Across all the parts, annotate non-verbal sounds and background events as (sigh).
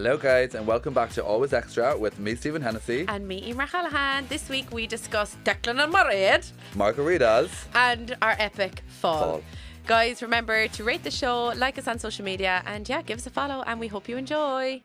Hello, guys, and welcome back to Always Extra with me, Stephen Hennessy, And me, Eimear Hallahan. This week we discuss Declan and Mairead Margaritas. and our epic fall. Fall. Guys, remember to rate the show, like us on social media, and yeah, give us a follow, and we hope you enjoy.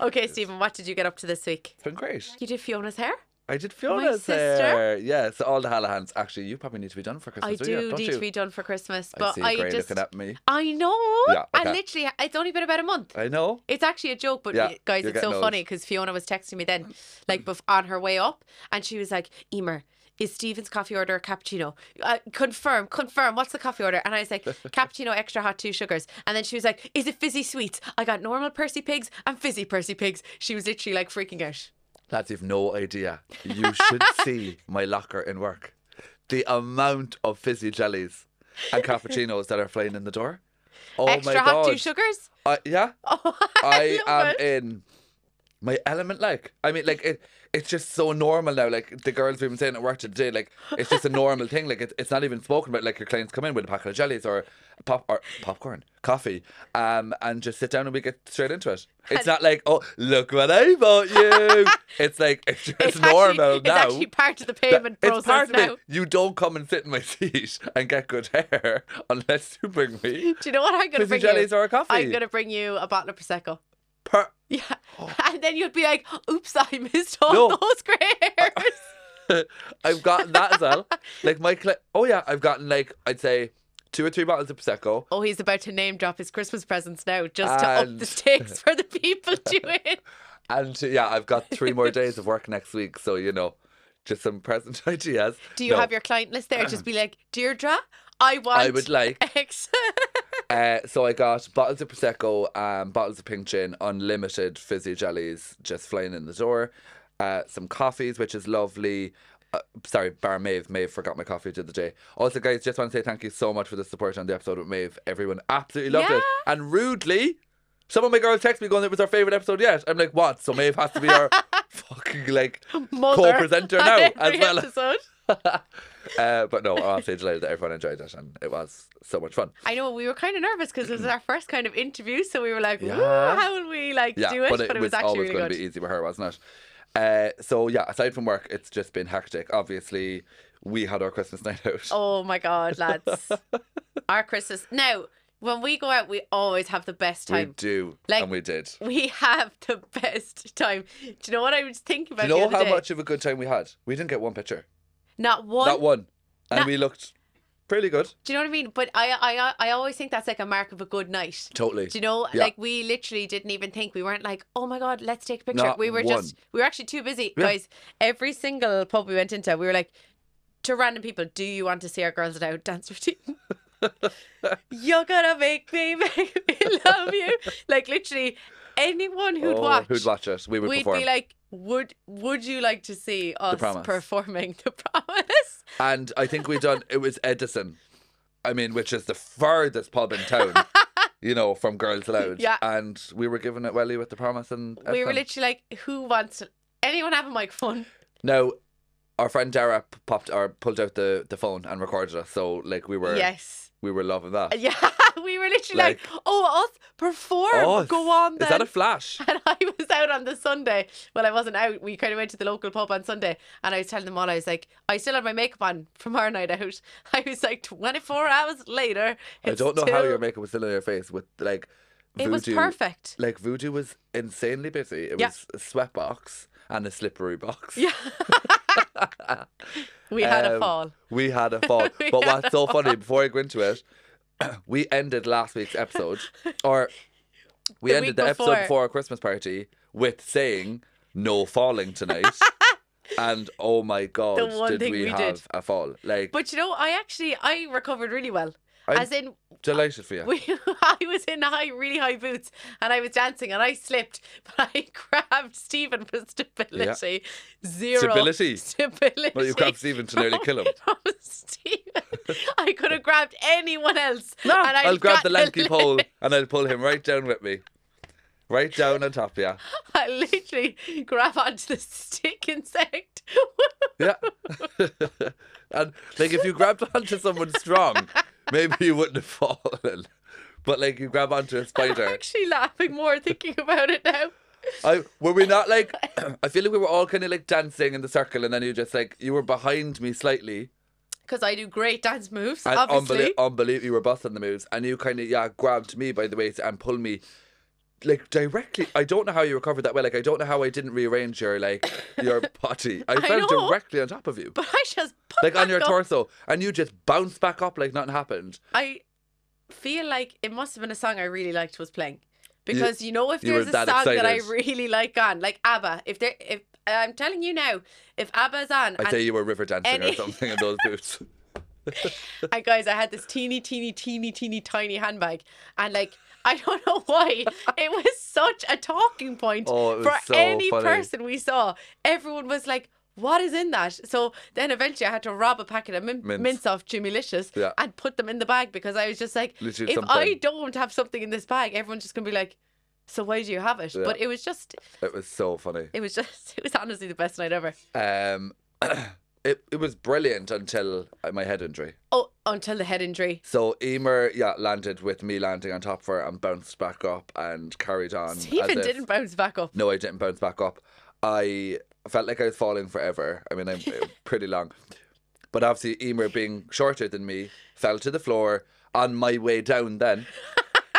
Okay, Stephen, what did you get up to this week? It's been great. You did Fiona's hair? I did Fiona's sister. hair. Yeah, so all the Hallahans. Actually, you probably need to be done for Christmas. I do, you? need you? to be done for Christmas, I but see I Gray just looking at me. I know. Yeah, And literally, it's only been about a month. I know. It's actually a joke, but Yeah, guys, it's so getting funny because Fiona was texting me then, like on her way up, and she was like, "Eimear, is Stephen's coffee order a cappuccino? Uh, confirm, confirm. What's the coffee order?" And I was like, (laughs) "Cappuccino, extra hot, two sugars." And then she was like, "Is it fizzy sweets? I got normal Percy pigs and fizzy Percy pigs." She was literally like freaking out. Lads, you've no idea. You should (laughs) see my locker in work. The amount of fizzy jellies and cappuccinos that are flying in the door. Oh extra my hot, god. two sugars. I, yeah. (laughs) Oh, I I, love am it. in my element. Like, I mean, like it. It's just so normal now. Like the girls we've been saying at work today. Like it's just a normal thing. Like it's it's not even spoken about. Like your clients come in with a packet of jellies or pop or popcorn, coffee, um, and just sit down and we get straight into it. It's not like oh look what I bought you. (laughs) it's like it's just It's normal actually, now. It's actually part of the that- payment it's process part of now. it. You don't come and sit in my (laughs) seat and get good hair (laughs) unless you bring me Do you know what I'm fizzy bring jellies you? or a coffee. I'm to bring you a bottle of prosecco. Per- Yeah. Oh. (laughs) And then you'd be like, oops, I missed all No. those hairs. (laughs) I've gotten that as well. (laughs) Like my, cl- oh yeah, I've gotten like I'd say two or three bottles of prosecco. oh, he's about to name drop his Christmas presents now just to up the stakes for the people doing it. And yeah, I've got three more days of work next week, so you know, just some present ideas. Do you No, have your client list there? Just be (clears throat) like, Deirdre, I want I would like. X. Uh, so I got bottles of prosecco, um, bottles of pink gin, unlimited fizzy jellies, just flying in the door. Uh, some coffees, which is lovely. Uh, sorry, bar Maeve. Maeve forgot my coffee the other day. Also, guys, just want to say thank you so much for the support on the episode with Maeve. Everyone absolutely loved it. And rudely, some of my girls text me going, "It was our favorite episode yet." I'm like, "What?" So Maeve has to be our (laughs) fucking like Mother co-presenter now as well. (laughs) Uh, but no, I'm absolutely delighted that everyone enjoyed it, and it was so much fun. I know we were kind of nervous because it was our first kind of interview, so we were like, Yeah. how will we like Yeah, do it?" but it, was, actually always really going good. to be easy with her, wasn't it? Uh, so yeah, aside from work, it's just been hectic. Obviously, we had our Christmas (laughs) night out. Oh my god, lads. (laughs) Our Christmas. Now, when we go out, we always have the best time. we do, Like- and we did. We have the best time. Do you know what I was thinking Do about you know how day? much of a good time we had? We didn't get one picture, Not one. not one, and Not- we looked pretty good. Do you know what I mean? But I, I, I always think that's like a mark of a good night. Totally. Do you know? Yeah. Like we literally didn't even think. We weren't like, oh my god, let's take a picture. Not we were one. just, we were actually too busy, Yeah. guys. Every single pub we went into, we were like, to random people, do you want to see our girls out dance routine? (laughs) You're gonna make me, (laughs) make me love you. Like literally, anyone who'd oh, watch, who'd watch it? We would we'd perform. be like, would would you like to see us Promise. performing the promise? (laughs) and I think we done. It was Edison. I mean, which is the furthest pub in town. you know, from Girls Aloud. Yeah. And we were giving it welly with the promise and we were literally like, who wants to, anyone have a microphone? No. our friend Dara popped or pulled out the, the phone and recorded us. So like we were Yes. we were loving that. (laughs) Yeah, (laughs) we were literally like, Like- oh, us perform, go on then. Is that a flash? (laughs) and I was out on the Sunday. Well, I wasn't out. We kind of went to the local pub on Sunday, and I was telling them all. I was like, I still had my makeup on from our night out. (laughs) I was like, 24 hours later. I don't know how your makeup was still on your face with like It voodoo. was perfect. Like voodoo was insanely busy. It Yeah. was a sweat box and a slippery box. Yeah. we had a Um, fall. We had a fall. But what's so funny, before I go into it, (coughs) we ended last week's episode, (laughs) or we The ended the episode before. before our Christmas party with saying no falling tonight. (laughs) and oh my god, The one did thing we, we have did. a fall? Like, But you know, I actually I recovered really well. I'm As in, delighted for you. we, (laughs) I was in high, really high boots, and I was dancing, and I slipped, (laughs) but I grabbed Stephen for stability. Zero Stability? Stability. Well, you grabbed Stephen to nearly (laughs) kill him. Stephen. I could have grabbed anyone else. No, I'll grab the lanky a pole and I'll pull him right down with me. Right down on top, yeah. (laughs) I literally grab onto the stick insect. Yeah. (laughs) and like if you grabbed onto someone strong, maybe you wouldn't have (laughs) fallen. But like you grab onto a I'm spider. actually laughing more thinking about it now. I were we not like (clears throat) I feel like we were all kind of like dancing in the circle and then you just like you were behind me slightly. Because I do great dance moves, And obviously. unbelie- unbelievable you were busting the moves and you kind of yeah grabbed me by the waist and pulled me like directly I don't know how you recovered that well like I don't know how I didn't rearrange your like your (laughs) body. I, I fell know. directly on top of you. But I just put like on your up. torso. And you just bounced back up like nothing happened. I feel like it must have been a song I really liked was playing. Because you, know if you there's a song that that I really like on, like ABBA, if there if I'm telling you now, if ABBA's on I'd say you were river dancing or (laughs) something in those boots. (laughs) I guys, I had this teeny, teeny, teeny, teeny, tiny handbag, and like I don't know why it was (laughs) such a talking point Oh, for so any funny. person we saw. Everyone was like, "What is in that?" So then eventually, I had to rob a packet of min- Mints. mints off Jimmy Licious Yeah. and put them in the bag because I was just like, Literally if I don't have something in this bag, everyone's just gonna be like, "So why do you have it?" Yeah. But it was just, it was so funny it was just, (laughs) it was honestly the best night ever. um (clears throat) it, it was brilliant until my head injury Oh, until the head injury. So Eimear, yeah, landed with me landing on top of her and bounced back up and carried on. Stephen didn't bounce back up. No, I didn't bounce back up. I felt like I was falling forever. I mean, I'm (laughs) pretty long. But obviously, Eimear, being shorter than me, fell to the floor. On my way down, then,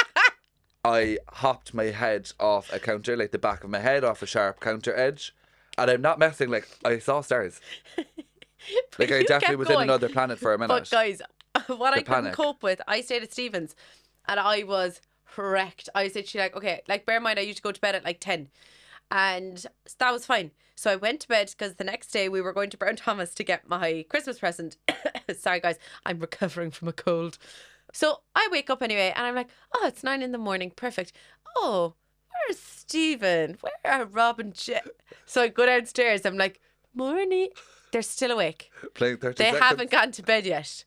(laughs) I hopped my head off a counter, like the back of my head off a sharp counter edge. And I'm not messing, like, I saw stars. (laughs) Like, I definitely was in another planet for a minute. But guys, (laughs) what I The couldn't cope with, I stayed at Stephen's, and I was wrecked. I said, "She like okay, like bear in mind, I used to go to bed at like ten, and that was fine." So I went to bed because the next day we were going to Brown Thomas to get my Christmas present. (coughs) Sorry, guys, I'm recovering from a cold. So I wake up anyway, and I'm like, "Oh, it's nine in the morning, perfect." Oh, where's Stephen? Where are Rob and Jen? So I go downstairs. I'm like, "Morning." They're still awake. Playing 30 They seconds. haven't gone to bed yet.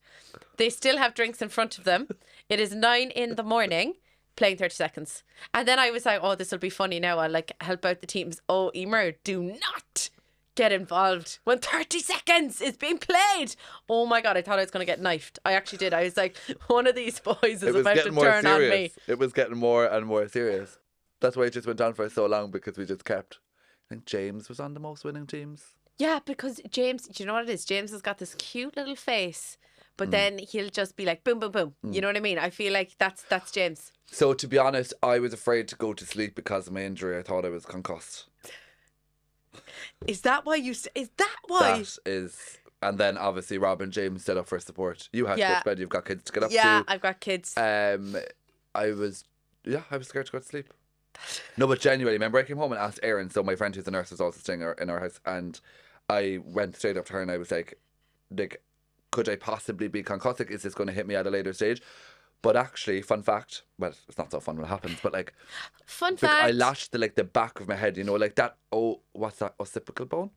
They still have drinks in front of them. It is nine in the morning, playing 30 seconds. And then I was like, oh, this will be funny now. I'll like help out the teams. Oh, Eimear, do not get involved when 30 seconds is being played. Oh my God, I thought I was going to get knifed. I actually did. I was like, (laughs) one of these boys is about to turn on me. It was getting more and more serious. That's why it just went on for so long because we just kept. I think James was on the most winning teams. Yeah, because James, do you know what it is? James has got this cute little face, but Mm. then he'll just be like, boom, boom, boom. You know what I mean? I feel like that's that's James. So to be honest, I was afraid to go to sleep because of my injury. I thought I was concussed. Is that why you? Is that why? That is, and then obviously Rob and James set up for support. You had to go Yeah. to bed. You've got kids to get up yeah, to. I've got kids. Um, I was, yeah, I was scared to go to sleep. No, but genuinely, remember I came home and asked Erin. So my friend who's a nurse was also staying in our house, and I went straight up to her and I was like, "Like, could I possibly be concussed? Like, is this going to hit me at a later stage?" But actually, fun fact. Well, it's not so fun when it happens, but like, Fun fact. I lashed the like the back of my head. You know, like that. Oh, what's that? Occipital bone.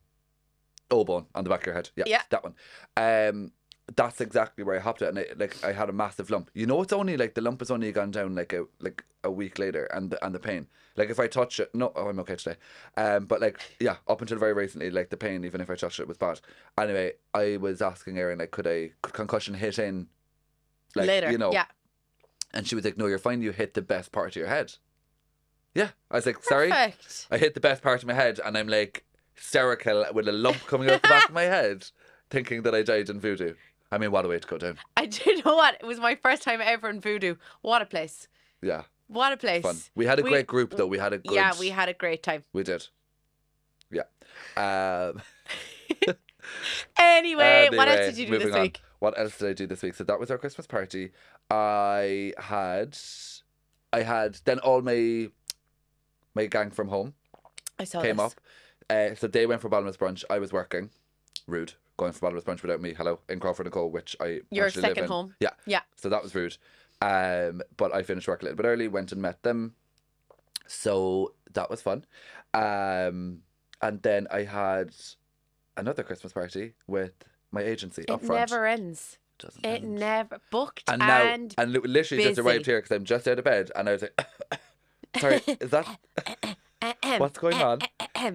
O bone on the back of your head. Yeah, Yeah. that one. Um, that's exactly where I hopped it, and I, like I had a massive lump. You know, it's only like the lump has only gone down like a like a week later, and the, and the pain. Like if I touch it, no, oh, I'm okay today. Um, but like yeah, up until very recently, like the pain, even if I touched it, was bad. Anyway, I was asking Erin like, could I could concussion hit in? Like, later. you know, yeah. and she was like, "No, you're fine. You hit the best part of your head." Yeah, I was like, "Sorry." Perfect. I hit the best part of my head, and I'm like hysterical with a lump coming out the back of my (laughs) head, thinking that I died in voodoo. I mean, what a way to go down. (laughs) I do you know what? It was my first time ever in Voodoo. What a place. Yeah, What a place. fun. We had a We- great group though. We had a good. Yeah, we had a great time. We did. Yeah. Um, (laughs) Anyway, what else did you do this on. week? What else did I do this week? So that was our Christmas party. I had, I had then all my, my gang from home I saw came this. up. Uh, so they went for bottomless brunch. I was working. Rude. Going for bottomless brunch without me. Hello. In Crawford and Co, which I Your actually live second in. home. Yeah. Yeah. So that was rude. Um, but I finished work a little bit early, went and met them. So that was fun. Um, and then I had another Christmas party with my agency up It never ends. Doesn't It end. never booked and and, now and li- literally just arrived here because I'm just out of bed and I was like, (coughs) (coughs) sorry, is that (coughs) what's going on?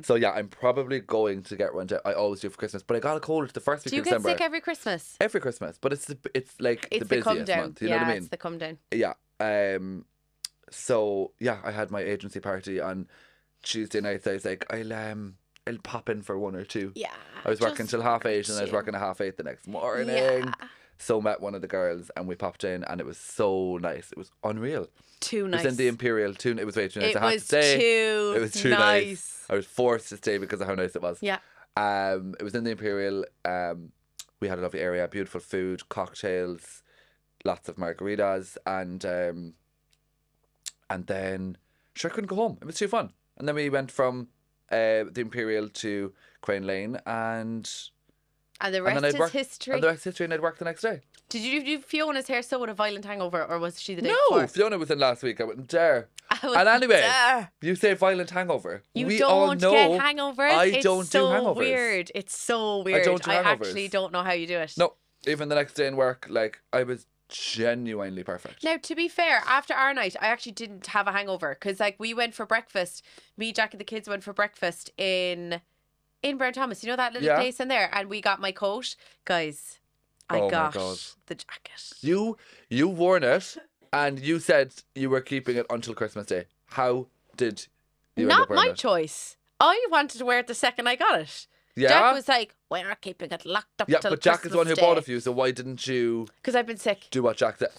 So yeah, I'm probably going to get one. To, I always do for Christmas, but I got a cold the first week Do you of get December. sick every Christmas? every Christmas, but it's the, it's like It's the the, come busiest down. month. You yeah, know what I mean? it's the come down. Yeah. Um. So yeah, I had my agency party on Tuesday night. So I was like, I'll um, I'll pop in for one or two. Yeah. I was working till half eight, and I was working at half eight the next morning. Yeah. So met one of the girls, and we popped in, and it was so nice. It was unreal. Too nice. It was in the Imperial. Too. It was way too nice. it I had was to stay. too it was too nice. nice. I was forced to stay because of how nice it was. Yeah. Um, it was in the Imperial. Um, we had a lovely area, beautiful food, cocktails, lots of margaritas, and um, and then sure I couldn't go home. It was too fun. And then we went from uh, the Imperial to Crane Lane, and And the rest I'd is work, history. and the rest is history, and I'd work the next day. Did you do Fiona's hair so with a violent hangover, or was she the day No, before? Fiona was in last week. I wouldn't dare. (laughs) I was And anyway, there. You say violent hangover. You we don't all know get hangovers. I it's don't do so hangovers. weird. It's so weird. I don't do I hangovers. actually don't know how you do it. No, even the next day in work, like I was genuinely perfect. Now, to be fair, after our night, I actually didn't have a hangover because, like, we went for breakfast. Me, Jack, and the kids went for breakfast in in Brown Thomas. You know that little Yeah. place in there, and we got my coat, guys. I Oh my got God. the jacket. You you worn it, and you said you were keeping it until Christmas Day. How did you end Not up wearing my it? choice. I wanted to wear it the second I got it. Yeah, Jack was like, "We're not keeping it locked up yeah, till but Jack is the one who bought Day." it for you. So why didn't you Because I've been sick. do what Jack said?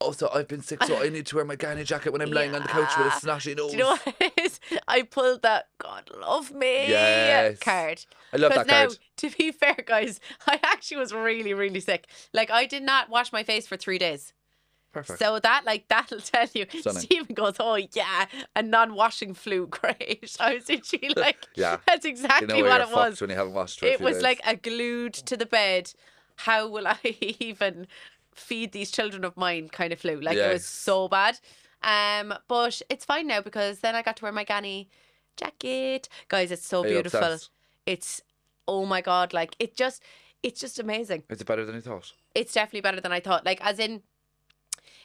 Oh, so I've been sick, so I need to wear my Ganni jacket when I'm lying on the couch with a snotty nose. Do you know what it is? (laughs) I pulled that God love me Yes. card. I love that now, card. to be fair, guys, (laughs) I actually was really, really sick. Like I did not wash my face for three days. Perfect. So that, like, (laughs) that'll tell you. Stunning. Stephen goes, "Oh yeah, a non-washing flu, great." I was literally like, Yeah. that's you exactly know what you're it was. fucked when you haven't washed for a It few was days. like a glued to the bed. How will I even feed these children of mine? Kind of flu. Like it was Yes. so bad. Um, but it's fine now because then I got to wear my Ganni jacket. Guys, it's so Are you beautiful. obsessed? It's oh my god, like it just it's just amazing. Is it better than you thought? It's definitely better than I thought. Like as in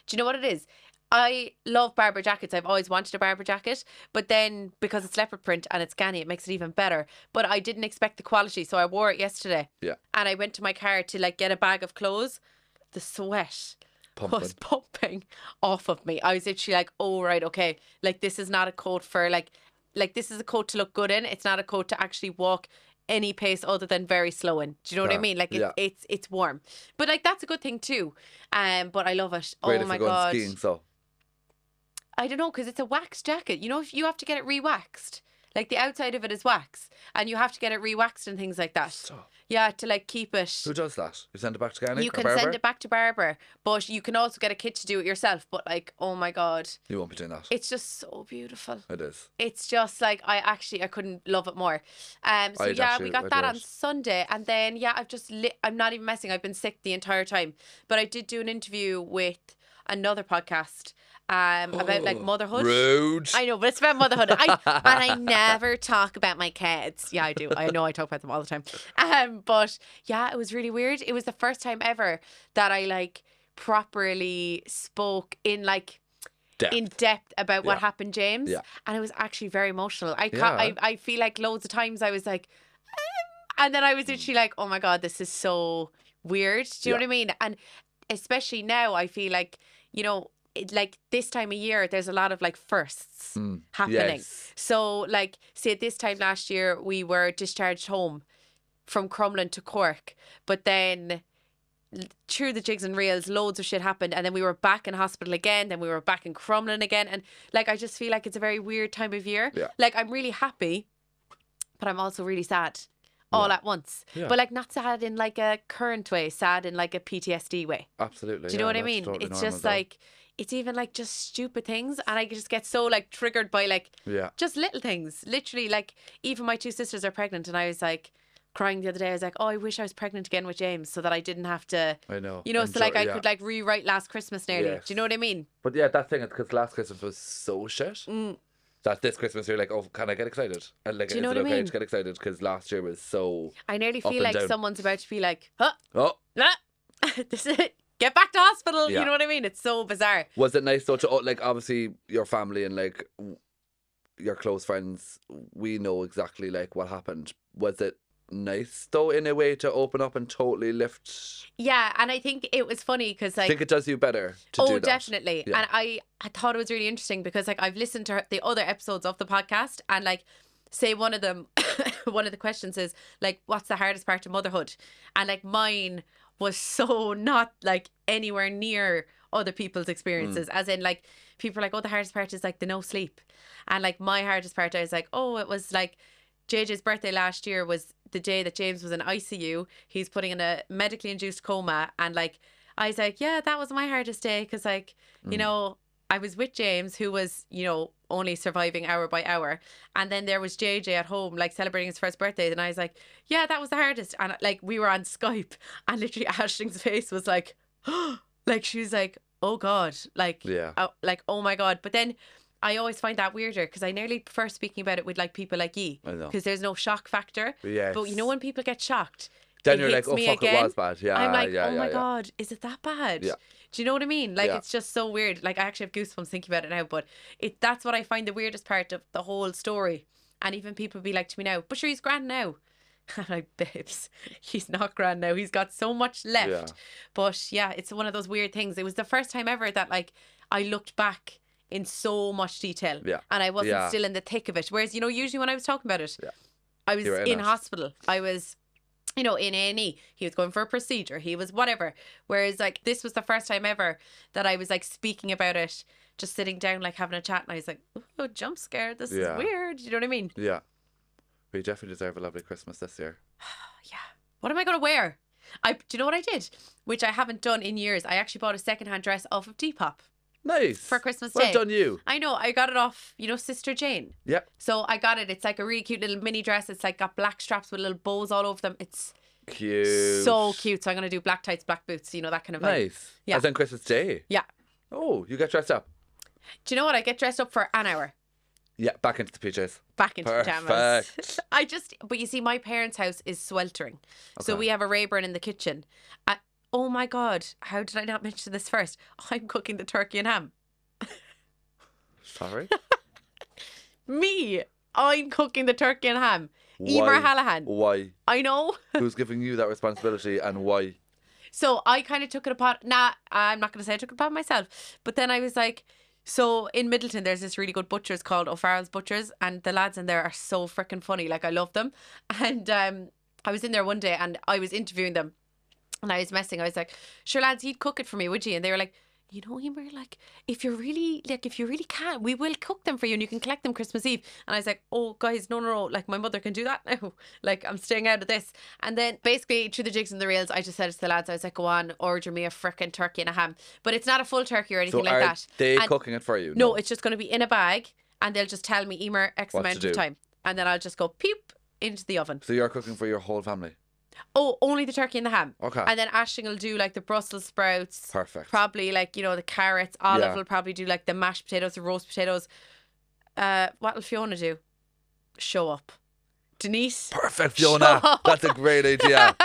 do you know what it is? I love Barbour jackets. I've always wanted a Barbour jacket, but then because it's leopard print and it's Ganni, it makes it even better. But I didn't expect the quality, so I wore it yesterday. Yeah. And I went to my car to like get a bag of clothes. The sweat Pumping. was (laughs) pumping off of me. I was literally like, "Oh right, okay. Like this is not a coat for like, like this is a coat to look good in. It's not a coat to actually walk any pace other than very slow in. Do you know what I mean? Like it's yeah. it's it's warm, but like that's a good thing too. Um, but I love it. Great oh my god. skiing, so I don't know because it's a wax jacket. You know, if you have to get it re-waxed, like the outside of it is wax, and you have to get it re-waxed and things like that. Stop. Yeah, to like keep it. Who does that? You send it back to Ganni You can Barbour? send it back to Barbour, but you can also get a kit to do it yourself. But like, oh my god, You won't be doing that. it's just so beautiful. It is. It's just like I actually I couldn't love it more. Um, so I'd yeah, actually we got adore that on. Sunday, and then yeah, I've just lit. I'm not even messing. I've been sick the entire time, but I did do an interview with another podcast um about like motherhood. Rude. I know, but it's about motherhood. I, (laughs) and I never talk about my kids. Yeah, I do. I know I talk about them all the time. Um, but yeah, it was really weird. It was the first time ever that I like properly spoke in like Depth. in depth about what Yeah. happened, James. Yeah. And it was actually very emotional. I ca- Yeah. I I feel like loads of times I was like, "Um," and then I was literally like, oh my god, this is so weird. Do you know what I mean? And especially now, I feel like you know. It, like this time of year, there's a lot of like firsts Mm, happening. yes. So, like, say at this time last year, we were discharged home from Crumlin to Cork, but then through the jigs and reels, loads of shit happened, and then we were back in hospital again. Then we were back in Crumlin again, and like, I just feel like it's a very weird time of year. Yeah. Like, I'm really happy, but I'm also really sad. All Yeah. at once, Yeah. but like not sad in like a current way, sad in like a PTSD way. Absolutely. Do you know what I mean? totally it's just though. like it's even like just stupid things, and I just get so like triggered by like Yeah. just little things. Literally, like even my two sisters are pregnant, and I was like crying the other day. I was like, oh, I wish I was pregnant again with James, so that I didn't have to, I know. you know, so like I yeah. could like rewrite Last Christmas nearly. Yes. Do you know what I mean? But yeah, that thing because last Christmas was so shit. Mm. That this Christmas you're like, oh, can I get excited? And like, Do you is know it what I okay mean? to get excited? Because last year was so. I nearly feel like down. someone's about to be like, huh, Oh, nah, (laughs) this is it. Get back to hospital. Yeah. You know what I mean? It's so bizarre. was it nice though? To oh, like obviously your family and like your close friends, we know exactly like what happened. Was it nice though in a way to open up and totally lift? Yeah, and I think it was funny because I think it does you better to oh do that. definitely Yeah. and I, I thought it was really interesting because like i've listened to the other episodes of the podcast and like say one of them (coughs) one of the questions is like what's the hardest part of motherhood and like mine was so not like anywhere near other people's mm. experiences as in like people are like oh the hardest part is like the no sleep and like my hardest part i was like oh it was like JJ's birthday last year was the day that James was in ICU. He's putting in a medically induced coma. And like, I was like, yeah, that was my hardest day. Because, like, you mm. know, I was with James, who was, you know, only surviving hour by hour. And then there was JJ at home, like, celebrating his first birthday. And I was like, yeah, that was the hardest. And like, we were on Skype. (laughs) And literally, Ashling's face was like, (gasps) like, she was like, oh God. Like, Yeah. oh, like, oh my God. But then I always find that weirder because I nearly prefer speaking about it with like people like you I because there's no shock factor. Yes. But you know when people get shocked, then it you're like, oh fuck, again. it was bad. Yeah, I'm like, yeah, oh yeah, my yeah. god, is it that bad? Yeah. Do you know what I mean? Like Yeah. it's just so weird. Like I actually have goosebumps thinking about it now. But it that's what I find the weirdest part of the whole story. And even people be like to me now, but sure he's grand now. (laughs) And I'm like, babes, he's not grand now. He's got so much left. Yeah. But yeah, it's one of those weird things. It was the first time ever that like I looked back in so much detail. Yeah. And I wasn't Yeah. still in the thick of it. Whereas, you know, usually when I was talking about it. I was in in, it. hospital. I was you know, in A&E. He was going for a procedure. He was whatever. Whereas, like, this was the first time ever that I was, like, speaking about it, just sitting down, like, having a chat. And I was like, oh, jump scare. This Yeah. is weird. You know what I mean? Yeah. We definitely deserve a lovely Christmas this year. (sighs) Yeah. What am I going to wear? I, do you know what I did? Which I haven't done in years. I actually bought a secondhand dress off of Depop Nice. for Christmas well Day. done, you. I know. I got it off, you know, Sister Jane. Yep. So I got it. It's like a really cute little mini dress. It's like got black straps with little bows all over them. It's Cute. so cute. So I'm going to do black tights, black boots, you know, that kind of vibe. Nice. Yeah. As on Christmas Day. Yeah. Oh, you get dressed up. Do you know what? I get dressed up for an hour. Yeah, back into the PJs. back into pajamas. Perfect. (laughs) I just, but you see, my parents' house is sweltering. So we have a Rayburn in the kitchen. I, oh my God, how did I not mention this first? (laughs) I'm cooking the turkey and ham. Sorry. (laughs) Me, I'm cooking the turkey and ham. Eimear Hallahan. Why? I know. (laughs) Who's giving you that responsibility and why? So I kind of took it upon. Nah, I'm not going to say I took it upon myself. But then I was like, so in Midleton, there's this really good butchers called O'Farrell's Butchers, and the lads in there are so freaking funny. Like I love them. And um, I was in there one day, and I was interviewing them, and I was messing. I was like, "Sure, lads, you'd cook it for me, would you?" And they were like. You know, Eimear, like if you're really like if you really can, we will cook them for you and you can collect them Christmas Eve. And I was like, Oh guys, no no no, like my mother can do that now. (laughs) Like I'm staying out of this. And then basically through the jigs and the reels, I just said to the lads, I was like, Go on, order me a frickin' turkey and a ham. But it's not a full turkey or anything So like that. they And- cooking it for you? No, it's just gonna be in a bag and they'll just tell me Eimear X What amount of time. And then I'll just go peep into the oven. So you're cooking for your whole family. Oh, only the turkey and the ham. Okay. And then Ashling will do like the Brussels sprouts. Perfect. Probably like, you know, the carrots. Olive Yeah. will probably do like the mashed potatoes, the roast potatoes. Uh, what will Fiona do? Show up. Denise. Perfect, Fiona. That's a great idea. (laughs)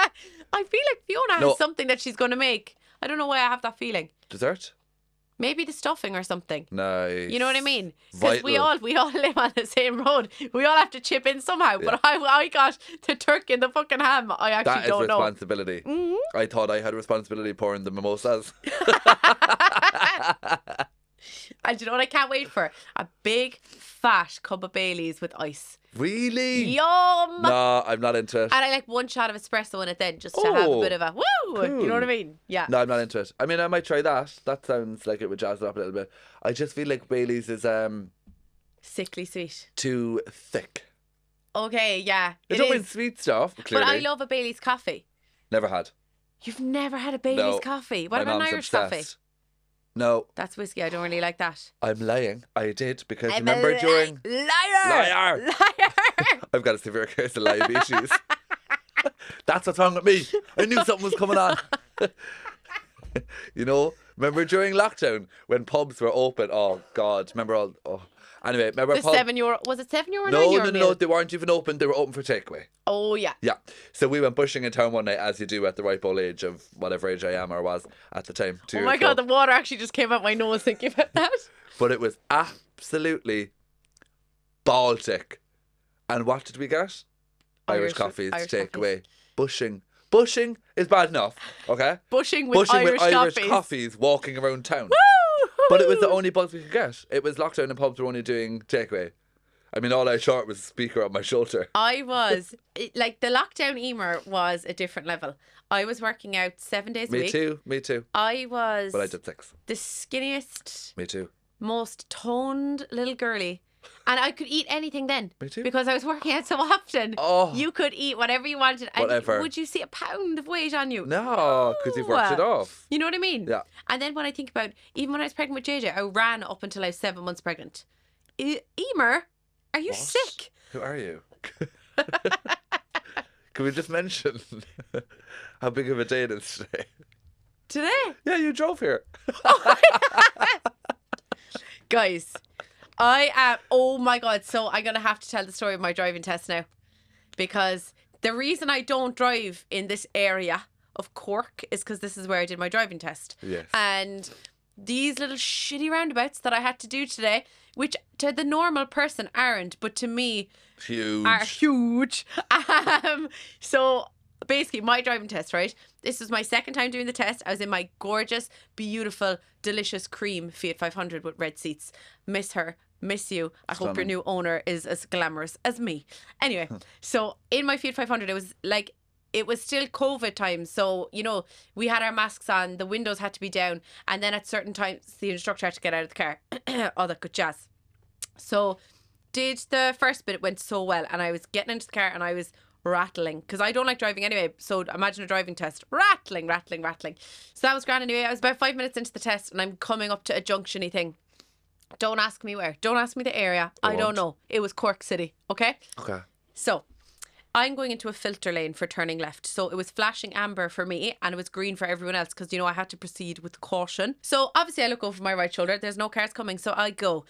I feel like Fiona has something that she's going to make. I don't know why I have that feeling. Dessert? Maybe the stuffing or something. Nice. You know what I mean? Because we all we all (laughs) live on the same road. We all have to chip in somehow. Yeah. But I I got the turkey and the fucking ham. I actually That is don't know. responsibility. Mhm. I thought I had responsibility pouring the mimosas. (laughs) (laughs) (laughs) And you know what I can't wait for? A big fat cup of Baileys with ice. really? Yum! No, I'm not into it. And I like one shot of espresso in it then, just to have a Oh, bit of a woo. You know what I mean? Yeah. No, I'm not into it. I mean, I might try that. That sounds like it would jazz it up a little bit. I just feel like Bailey's is um Sickly sweet. too thick. Okay, yeah. I It don't mean sweet stuff. Clearly. But I love a Bailey's coffee. never had. You've never had a Bailey's No. coffee. What about an Irish coffee? No, That's whiskey. I don't really like that. I'm lying. I did because I'm a remember li- during liar, Liar. liar. (laughs) I've got a severe case of liabilities. (laughs) That's what's wrong with me. I knew something was coming on. (laughs) (laughs) you know, remember during lockdown when pubs were open? Oh God, remember all? Oh, anyway, remember the pub? seven euro was it seven euro no, no, no, meal? they weren't even open. They were open for takeaway. Oh yeah. Yeah. So we went bushing in town one night, as you do at the ripe old age of whatever age I am or was at the time. Oh my ago. god, the water actually just came out my nose thinking about that. (laughs) But it was absolutely Baltic. And what did we get? Irish, Irish- coffees Irish to take coffees. away. Bushing. Bushing is bad enough, okay? Bushing with Bushing Irish, with Irish coffees. coffees walking around town. Woo! But it was the only buzz we could get. It was lockdown and pubs were only doing takeaway. I mean, all I shot was a speaker on my shoulder. I (laughs) was like the lockdown eimear was a different level. I was working out seven days a Me week. Me too, me too. I was But I did six. the skinniest, Me too. most toned little girly. And I could eat anything then. Me too. Because I was working out so often. Oh. You could eat whatever you wanted. And Whatever. would you see a pound of weight on you? No, because you've worked it off. You know what I mean? Yeah. And then when I think about, even when I was pregnant with JJ, I ran up until I was seven months pregnant. E- Eimear, are you What? sick? Who are you? (laughs) Can we just mention (laughs) how big of a day it is today? Today? Yeah, you drove here. Oh (laughs) Guys, I am. Oh my god! So I'm gonna have to tell the story of my driving test now, because the reason I don't drive in this area of Cork is because this is where I did my driving test. Yes. And these little shitty roundabouts that I had to do today, which to the normal person aren't, but to me Huge. are huge. (laughs) Um, so basically, my driving test, right? This was my second time doing the test. I was in my gorgeous, beautiful, delicious cream Fiat 500 with red seats. Miss her. Miss you. I hope your new owner is as glamorous as me. Anyway, (laughs) so in my Fiat 500, it was like it was still COVID times. So, you know, we had our masks on, the windows had to be down, and then at certain times, the instructor had to get out of the car. (clears throat) All that good jazz. So, did the first bit, it went so well, and I was getting into the car and I was rattling because I don't like driving anyway. So, imagine a driving test rattling, rattling, rattling. So, that was grand anyway. I was about five minutes into the test, and I'm coming up to a junctiony thing. Don't ask me where. Don't ask me the area. I don't won't. know. It was Cork City. Okay. Okay. So I'm going into a filter lane for turning left. So it was flashing amber for me and it was green for everyone else because, you know, I had to proceed with caution. So obviously I look over my right shoulder. There's no cars coming. So I go.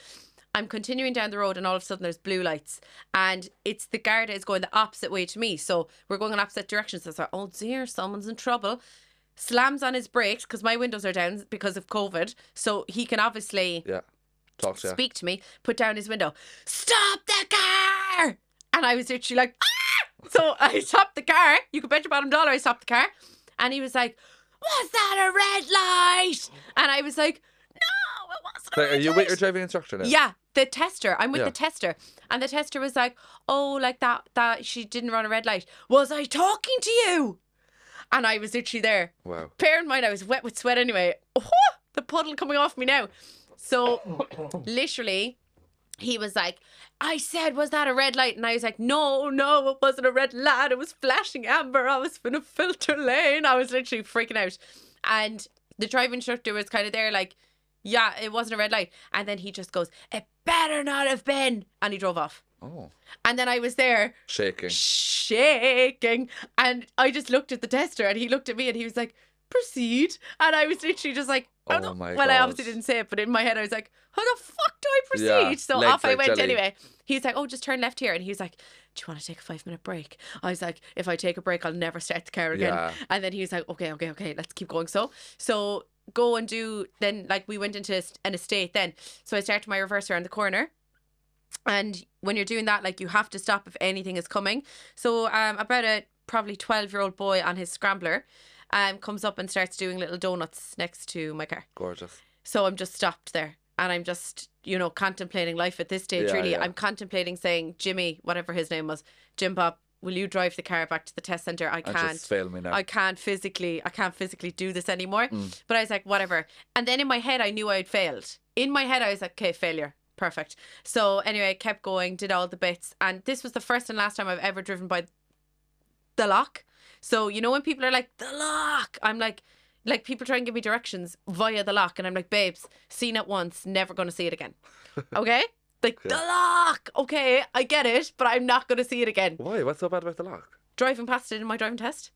I'm continuing down the road and all of a sudden there's blue lights and it's the Garda is going the opposite way to me. So we're going in opposite directions. So I thought, oh dear, someone's in trouble. Slams on his brakes because my windows are down because of COVID. So he can obviously Yeah. Talk to speak to me, put down his window, stop the car! And I was literally like, ah! So (laughs) I stopped the car. You could bet your bottom dollar I stopped the car. And he was like, was that a red light? And I was like, no, it wasn't Like, are you light. with your driving instructor now? Yeah, the tester. I'm with Yeah. the tester. And the tester was like, oh, like that, that she didn't run a red light. Was I talking to you? And I was literally there. Wow. Bear in mind, I was wet with sweat anyway. (laughs) Oh, the puddle coming off me now. So, (coughs) literally, he was like, I said, was that a red light? And I was like, no, no, it wasn't a red light. It was flashing amber. I was in a filter lane. I was literally freaking out. And the driving instructor was kind of there, like, yeah, it wasn't a red light. And then he just goes, it better not have been. And he drove off. Oh. And then I was there Shaking. shaking. And I just looked at the tester and he looked at me and he was like, proceed. And I was literally just like, Oh my well, I obviously didn't say it, but in my head I was like, how the fuck do I proceed? Yeah, so off I went jelly. anyway. He's like, oh, just turn left here. And he was like, do you want to take a five minute break? I was like, if I take a break, I'll never start the car again. Yeah. And then he was like, okay, okay, okay, let's keep going. So, so go and do, then like we went into an estate then. So I started my reverse around the corner. And when you're doing that, like you have to stop if anything is coming. So um, about a probably 12 year old boy on his scrambler um, comes up and starts doing little donuts next to my car. Gorgeous. So I'm just stopped there. And I'm just, you know, contemplating life at this stage, Yeah, really. yeah. I'm contemplating saying, Jimmy, whatever his name was, Jim Bob, will you drive the car back to the test centre? I can't. just fail me now. I can't physically I can't physically do this anymore. Mm. But I was like, whatever. And then in my head I knew I'd failed. In my head I was like, okay, failure. Perfect. So anyway, I kept going, did all the bits. And this was the first and last time I've ever driven by the Lough. So you know when people are like, the Lough, I'm like like people try and give me directions via the Lough and I'm like, babes, seen it once, never gonna see it again. (laughs) Okay? Like the Lough. Okay, I get it, but I'm not gonna see it again Why? What's so bad about the Lough? driving past it in my driving test.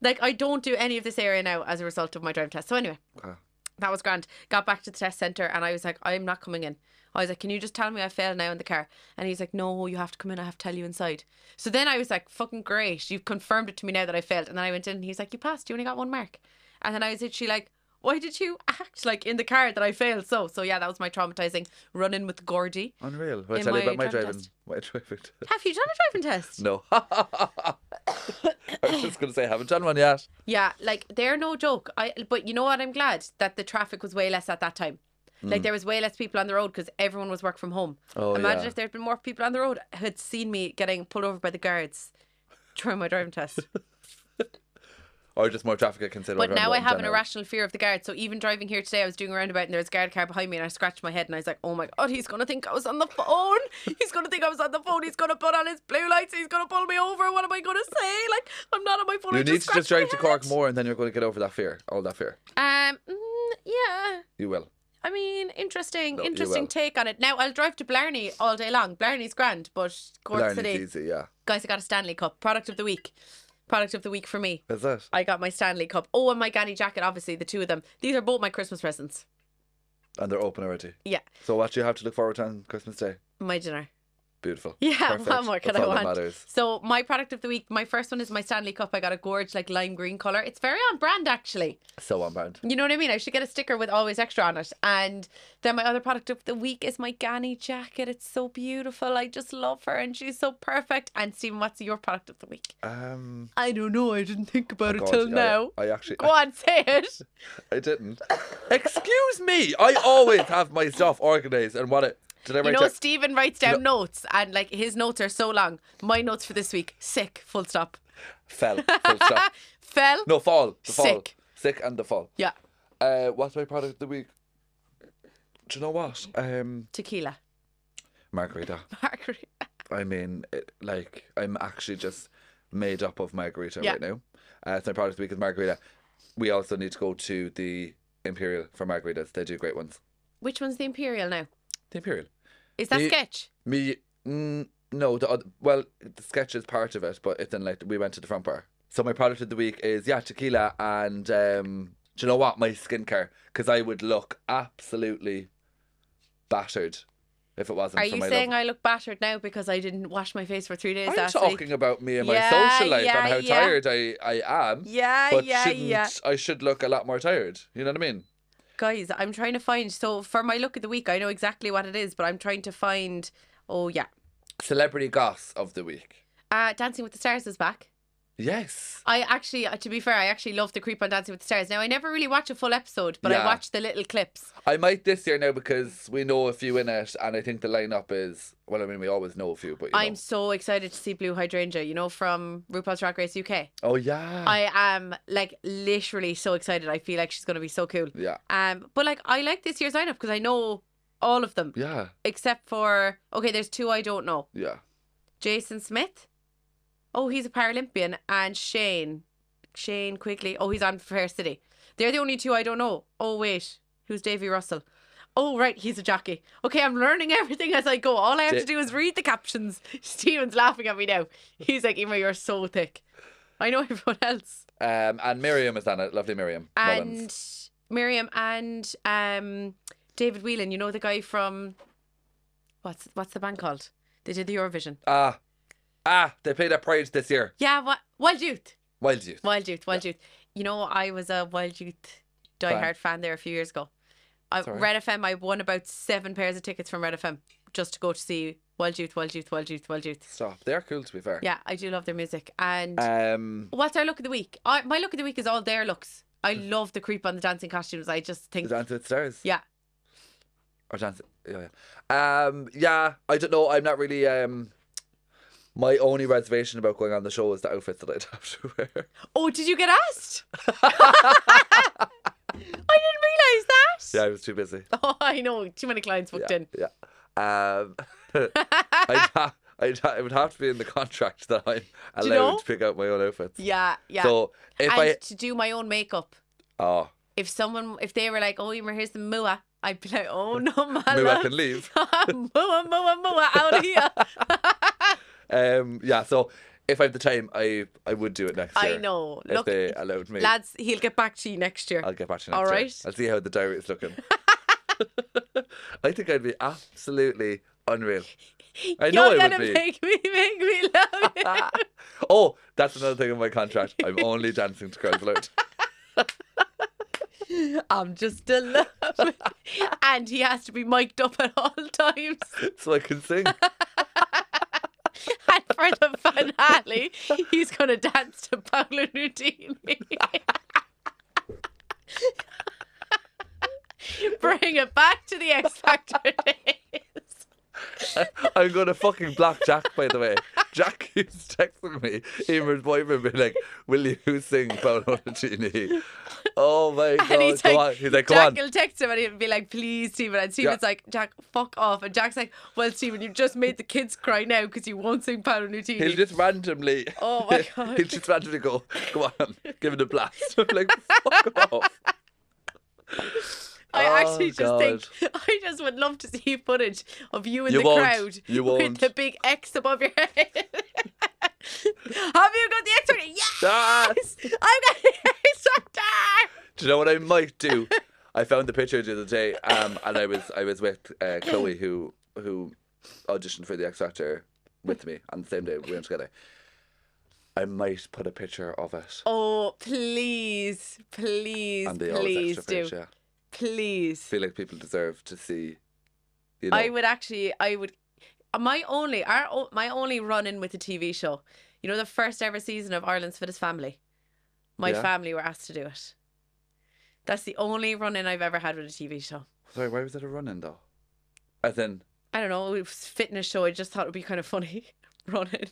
Like I don't do any of this area now as a result of my driving test. So anyway, Okay. That was grand. Got back to the test centre and I was like, I'm not coming in. I was like, Can you just tell me I failed now in the car? And he's like, No, you have to come in. I have to tell you inside. So then I was like, Fucking great. You've confirmed it to me now that I failed. And then I went in and he's like, You passed. You only got one mark. And then I was literally like, why did you act like in the car that I failed so? So yeah, that was my traumatizing run in with Gardaí. Unreal. I In tell you about my driving test. My driving test. Have you done a driving test? No. (laughs) I was just going to say, I haven't done one yet. Yeah, like they're no joke. I but you know what? I'm glad that the traffic was way less at that time. Like there was way less people on the road because everyone was work from home. Mm. Oh, Imagine yeah. if there'd been more people on the road had seen me getting pulled over by the guards during my driving test. (laughs) Or just more traffic I consider. But now I have an irrational fear of the guards. So even driving here today, I was doing a roundabout and there was a guard car behind me and I scratched my head and I was like, oh my God, he's going to think I was on the phone. He's going to think I was on the phone. He's going to put on his blue lights. He's going to pull me over. What am I going to say? Like, I'm not on my phone. I You need to just drive to Cork more and then you're going to get over that fear. All that fear. Um, mm, yeah. You will. I mean, interesting, No, interesting take on it. Now I'll drive to Blarney all day long. Blarney's grand, but Cork Blarney's City, easy, yeah. guys, I got a Stanley Cup. Product of the week. Product of the week for me. Is that? I got my Stanley Cup. Oh, and my Ganni jacket. Obviously, the two of them. These are both my Christmas presents. And they're open already. Yeah, So what do you have to look forward to on Christmas Day? my dinner. Beautiful. Yeah, Perfect. what more That's I want? So my product of the week, my first one is my Stanley Cup. I got a gorge like lime green color. It's very on brand actually. So on brand. You know what I mean? I should get a sticker with always extra on it. And then my other product of the week is my Ganni jacket. It's so beautiful. I just love her and she's so perfect. And Stephen, what's your product of the week? Um, I don't know. I didn't think about God, it till I- now. I, actually, Go on, say it. (laughs) I didn't. Excuse me. I always have my stuff organized and what it. Did I You know, down- Stephen writes down notes and like his notes are so long. My notes for this week, sick, full stop. Fell. (laughs) Full stop. Fell. No, fall. The fall. Sick. Sick and the fall. Yeah. Uh, what's my product of the week? Do you know what? Um, Tequila. margarita. (laughs) Margarita. I mean, it, like, I'm actually just made up of margarita Yeah. right now. Uh, so my product of the week is margarita. We also need to go to the Imperial for margaritas. They do great ones. Which one's the Imperial now? The Imperial. Is that The- sketch? Me, mm, no, the well, the sketch is part of it, but it's in like we went to the front bar. So my product of the week is yeah, tequila and um, do you know what? My skincare because I would look absolutely battered if it wasn't Are you saying love. I look battered now because I didn't wash my face for three days I'm talking week? about me and my Yeah, social life yeah, and how yeah. tired I, I am. Yeah, But yeah, yeah. I should look a lot more tired? You know what I mean? Guys, I'm trying to find. So for my look of the week, I know exactly what it is, but I'm trying to find. Oh yeah, Celebrity goss of the week. uh, Dancing with the Stars is back. Yes. I actually, uh, to be fair, I actually love the creep on Dancing with the Stars. Now I never really watch a full episode, but I Yeah. watch the little clips. I might this year now because we know a few in it, and I think the lineup is well. I mean, we always know a few, but you I'm know. so excited to see Blue Hydrangea. You know from RuPaul's Drag Race UK. Oh yeah. I am like literally so excited. I feel like she's gonna be so cool. yeah. Um, but like I like this year's lineup because I know all of them Yeah. except for okay. There's two I don't know. Yeah. Jason Smith. Oh, he's a Paralympian, and Shane, Shane Quigley. Oh, he's on Fair City. They're the only two I don't know. Oh wait, who's Davy Russell? Oh right, he's a jockey. Okay, I'm learning everything as I go. All I have to do is read the captions. (laughs) Stephen's laughing at me now. He's like, Emma, you're so thick. I know (laughs) everyone else. Um, and Miriam is on it. Lovely Miriam. And Mullins. Miriam and um David Whelan, you know the guy from what's what's the band called? They did the Eurovision. Ah. Ah, they played at Pride this year. Yeah, what Wild Youth. Wild Youth. Wild Youth, Wild Youth. You know, I was a Wild Youth diehard fan there a few years ago. I, Sorry. Red FM, I won about seven pairs of tickets from Red FM just to go to see Wild Youth, Wild Youth, Wild Youth, Wild Youth. Stop. They're cool to be fair. Yeah, I do love their music. And Um, what's our look of the week? I, my look of the week is all their looks. I love the creep on the dancing costumes. I just think, is Dancing with the Stars? yeah, Or. Yeah, yeah. Um, yeah. I don't know. I'm not really. Um, my only reservation about going on the show is the outfits that I'd (laughs) have to wear. Oh, did you get asked? (laughs) I didn't realise that. Yeah, I was too busy. (laughs) Oh, I know. Too many clients booked yeah, in. Yeah. Um, I'd ha- I'd ha- it would have to be in the contract that I'm you allowed know? to pick out my own outfits. yeah, yeah. So if and I to do my own makeup. oh If someone, if they were like, "Oh, Eimear, here's the mua," I'd be like, "Oh no, my maybe I can leave. mua, mua, mua, out of here." Um, yeah. So if I have the time, I I would do it next year. I know. If Look, they allowed me, lads, he'll get back to you next year. I'll get back to you All next year. right. I'll see how the diary is looking. (laughs) (laughs) I think I'd be absolutely unreal. I know You're I would gonna be. make me, make me love (laughs) you. oh, that's another thing in my contract. I'm only dancing to Girls Aloud. I'm just a love. and he has to be mic'd up at all times. so I can sing. (laughs) And for the finale, he's going to dance to Paolo Nutini. (laughs) Bring it back to the X Factor days. (laughs) I'm gonna fucking blackjack, By the way, Jack keeps texting me. Eimear's boyfriend be like, "Will you sing Paolo Nutini?" Oh my god! (laughs) And he's Come like, on. He's like, "Come Jack on." will text him and he'll be like, please, Stephen. And Stephen's like, Jack, fuck off. And Jack's like, well, Stephen, you've just made the kids cry now because you won't sing Paolo Nutini. He'll just randomly. (laughs) Oh my (laughs) God. He'll just randomly go, "Come on, give it a blast." I'm like, "Fuck off." I Oh, actually just God. think (laughs) I just would love to see footage of you in You the won't. crowd You with won't. the big X above your head. (laughs) Have you got the X Factor? (laughs) Yes, Ah! I've got the X Factor. Do you know what I might do? I found the picture the other day, um, and I was I was with uh, Chloe who who auditioned for the X Factor with me on the same day we went together. I might put a picture of it Oh, please, please, on the please extra do, page. Yeah, please. feel like people deserve to see. You know, I would actually, I would. My only, our my only run in with the TV show. You know, the first ever season of Ireland's Fittest Family. My Yeah. family were asked to do it. That's the only run in I've ever had with a TV show. Sorry, why was it a run in though? As in, I don't know. It was a fitness show. I just thought it would be kind of funny (laughs) running.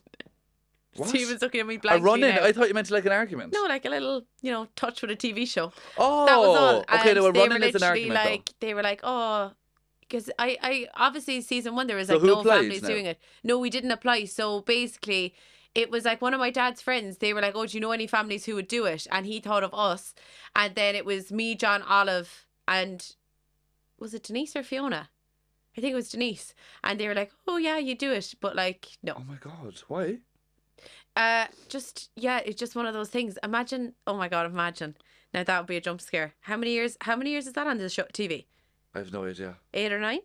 What? Stephen's looking at me a blankly run in? now. I thought you meant like an argument. No, like a little, you know, touch with a TV show. Oh, That was all. okay. And No, a they run were in is an argument. like they were like, oh, because I, I obviously season one there was So like no families now? doing it. No, we didn't apply. So basically, it was like one of my dad's friends. They were like, oh, do you know any families who would do it? And he thought of us. And then it was me, John, Olive, and was it Denise or Fiona? I think it was Denise. And they were like, oh yeah, you do it, but like no. Oh my god, why? Uh, just yeah, it's just one of those things. Imagine, oh my god, imagine. Now that would be a jump scare. How many years? How many years is that on the show TV? I have no idea. Eight or nine?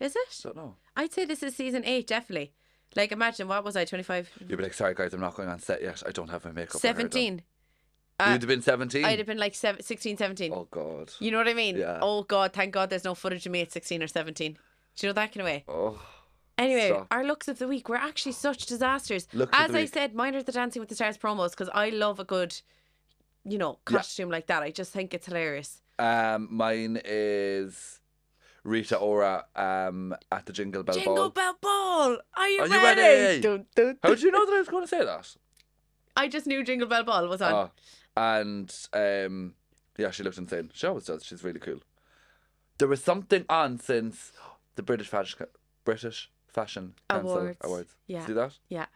Is it? Don't know. I'd say this is season eight, definitely. Like, imagine what was I? Twenty five. You'd be like, sorry guys, I'm not going on set yet. I don't have my makeup. or hair done." Seventeen. Uh, You'd have been 17. I'd have been like seven, 16, 17. Oh god. You know what I mean? Yeah. Oh God, thank God there's no footage of me at 16 or 17. Do you know that kind of way? Oh. Anyway, Stop. our looks of the week were actually such disasters. Looks As I week. said, mine are the Dancing with the Stars promos because I love a good, you know, Yeah. costume like that. I just think it's hilarious. Um, mine is Rita Ora um at the Jingle Bell Jingle Ball. Jingle Bell Ball, are you Are you ready? ready? Dun, dun, How did you know that I was going to say that? I just knew Jingle Bell Ball was on. Oh, and um, yeah, she looked insane. She always does. She's really cool. There was something on since the British fashion British Fashion Awards. Awards. Yeah. See that? Yeah.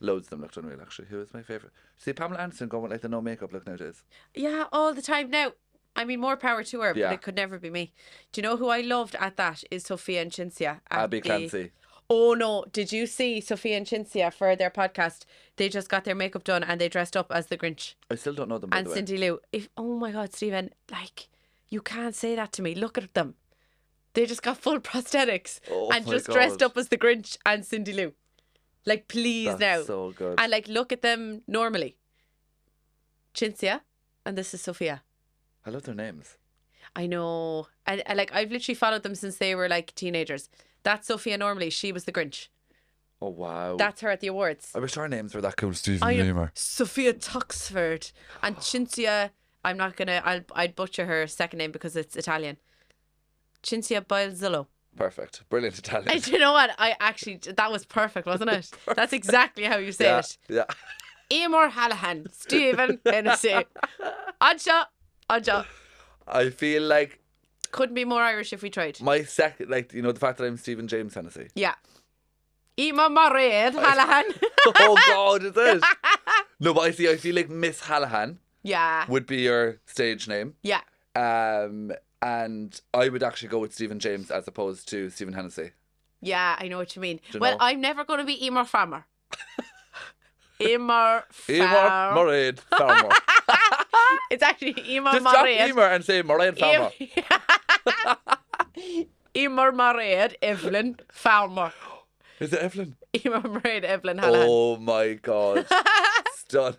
Loads of them looked unreal. Actually, who was my favorite? See Pamela Anderson going with like the no makeup look nowadays. Yeah, all the time now. I mean, more power to her, Yeah. but it could never be me. Do you know who I loved at that? Is Sophia and Cinzia. Abbey the- Clancy. Oh no! Did you see Sophia and Cinzia for their podcast? They just got their makeup done and they dressed up as the Grinch I still don't know them. By and the way. Cindy Lou. If oh my God, Stephen, like you can't say that to me. Look at them. They just got full (laughs) prosthetics Oh and just dressed up as the Grinch and Cindy Lou. Like please That's now. so good. and like look at them normally. Cinzia, and this is Sophia. I love their names. I know. And, and like I've literally followed them since they were like teenagers. That's Sophia normally. She was the Grinch. Oh wow. That's her at the awards. I wish our names were that cool. Stephen. Neimer. Sophia Tuxford and Cinzia. I'm not gonna. I'll I'd butcher her second name because it's Italian. Cinzia Balzillo. Perfect. Brilliant Italian. And (laughs) you know what? I actually that was perfect, wasn't it? (laughs) That's exactly how you say yeah. it. Yeah. Eimear Hallahan, Stephen Hennessy, (laughs) Adja, Adja. I feel like Couldn't be more Irish if we tried. my second, like you know, the fact that I'm Stephen James Hennessy. Yeah. Eimear Murray Hallahan. oh God, is it? No, but I see. I feel like Miss Hallahan yeah. would be your stage name. Yeah. Um, and I would actually go with Stephen James as opposed to Stephen Hennessy. Yeah, I know what you mean. You well, know? I'm never going to be Eimear Farmer. Eimear Farmer. (laughs) Murray Farmer. (laughs) It's actually Eimear Just Murray. Eimear and say Murray Farmer. Eimear (laughs) Murray Evelyn Farmer. Is it Evelyn? Eimear Murray Evelyn Hallahan. Oh my God. Done.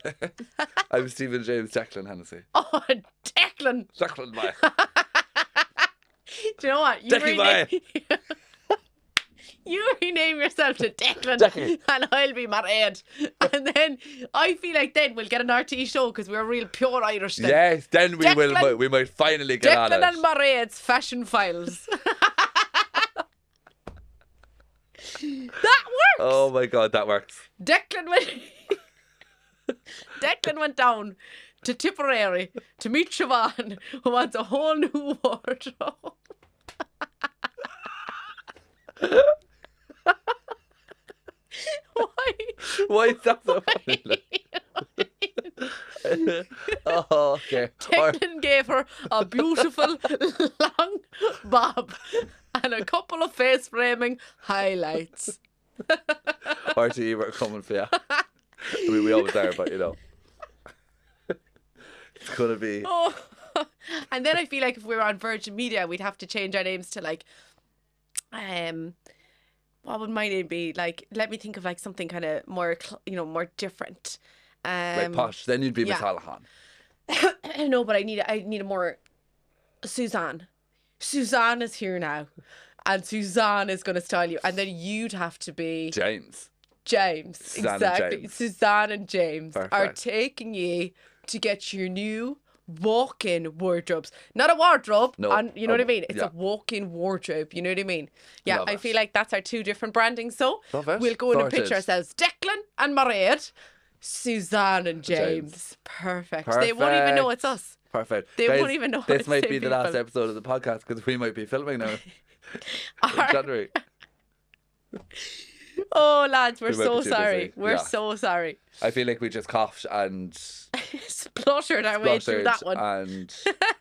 I'm Stephen James Declan Hennessy. Oh, Declan. Declan, my. (laughs) Do you know what? You Decky rename, (laughs) you rename yourself to Declan, Decky. and I'll be Mairead. And then I feel like then we'll get an RT show because we're real pure Irish. Then. Yes, then we will. We might finally get on Declan it. and Mairead's fashion files. (laughs) that works. Oh my god, that works. Declan went. Declan went down to Tipperary to meet Siobhan, who wants a whole new wardrobe. Why? Why is that so funny? oh, okay. Declan gave her a beautiful long bob and a couple of face framing highlights. you were coming for you. I mean, we always are, but you know. It's gonna be. (laughs) Oh. (laughs) and then I feel like if we were on Virgin Media, we'd have to change our names to like, um, what would my name be? Like, let me think of like something kind of more, you know, more different. Um, like posh. Then you'd be yeah. Miss Allahan. (coughs) no, but I need I need a more Suzanne. Suzanne is here now, and Suzanne is going to style you, and then you'd have to be James. James. Suzanne exactly. James. Suzanne and James are taking you to get your new walk-in wardrobes. Not a wardrobe. No, on, you know what I um, mean? It's yeah. a walk-in wardrobe. You know what I mean? Yeah, Love I it. feel like that's our two different branding. So we'll go in and pitch ourselves. Declan and Mairead, Suzanne and James. James. Perfect. They won't even know it's us. Perfect. They Guys, won't even know This might be the last people. episode of the podcast because we might be filming now (laughs) (laughs) Our- January. (laughs) (laughs) oh, lads, we're We so sorry. We're Yeah. so sorry. I feel like we just coughed and (laughs) Spluttered our way through that one. and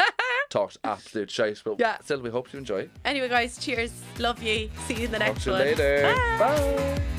(laughs) talked absolute shite. But Yeah. still, we hope you enjoy. Anyway, guys, cheers. Love you. See you in the Talk next to you one. later. Bye. Bye.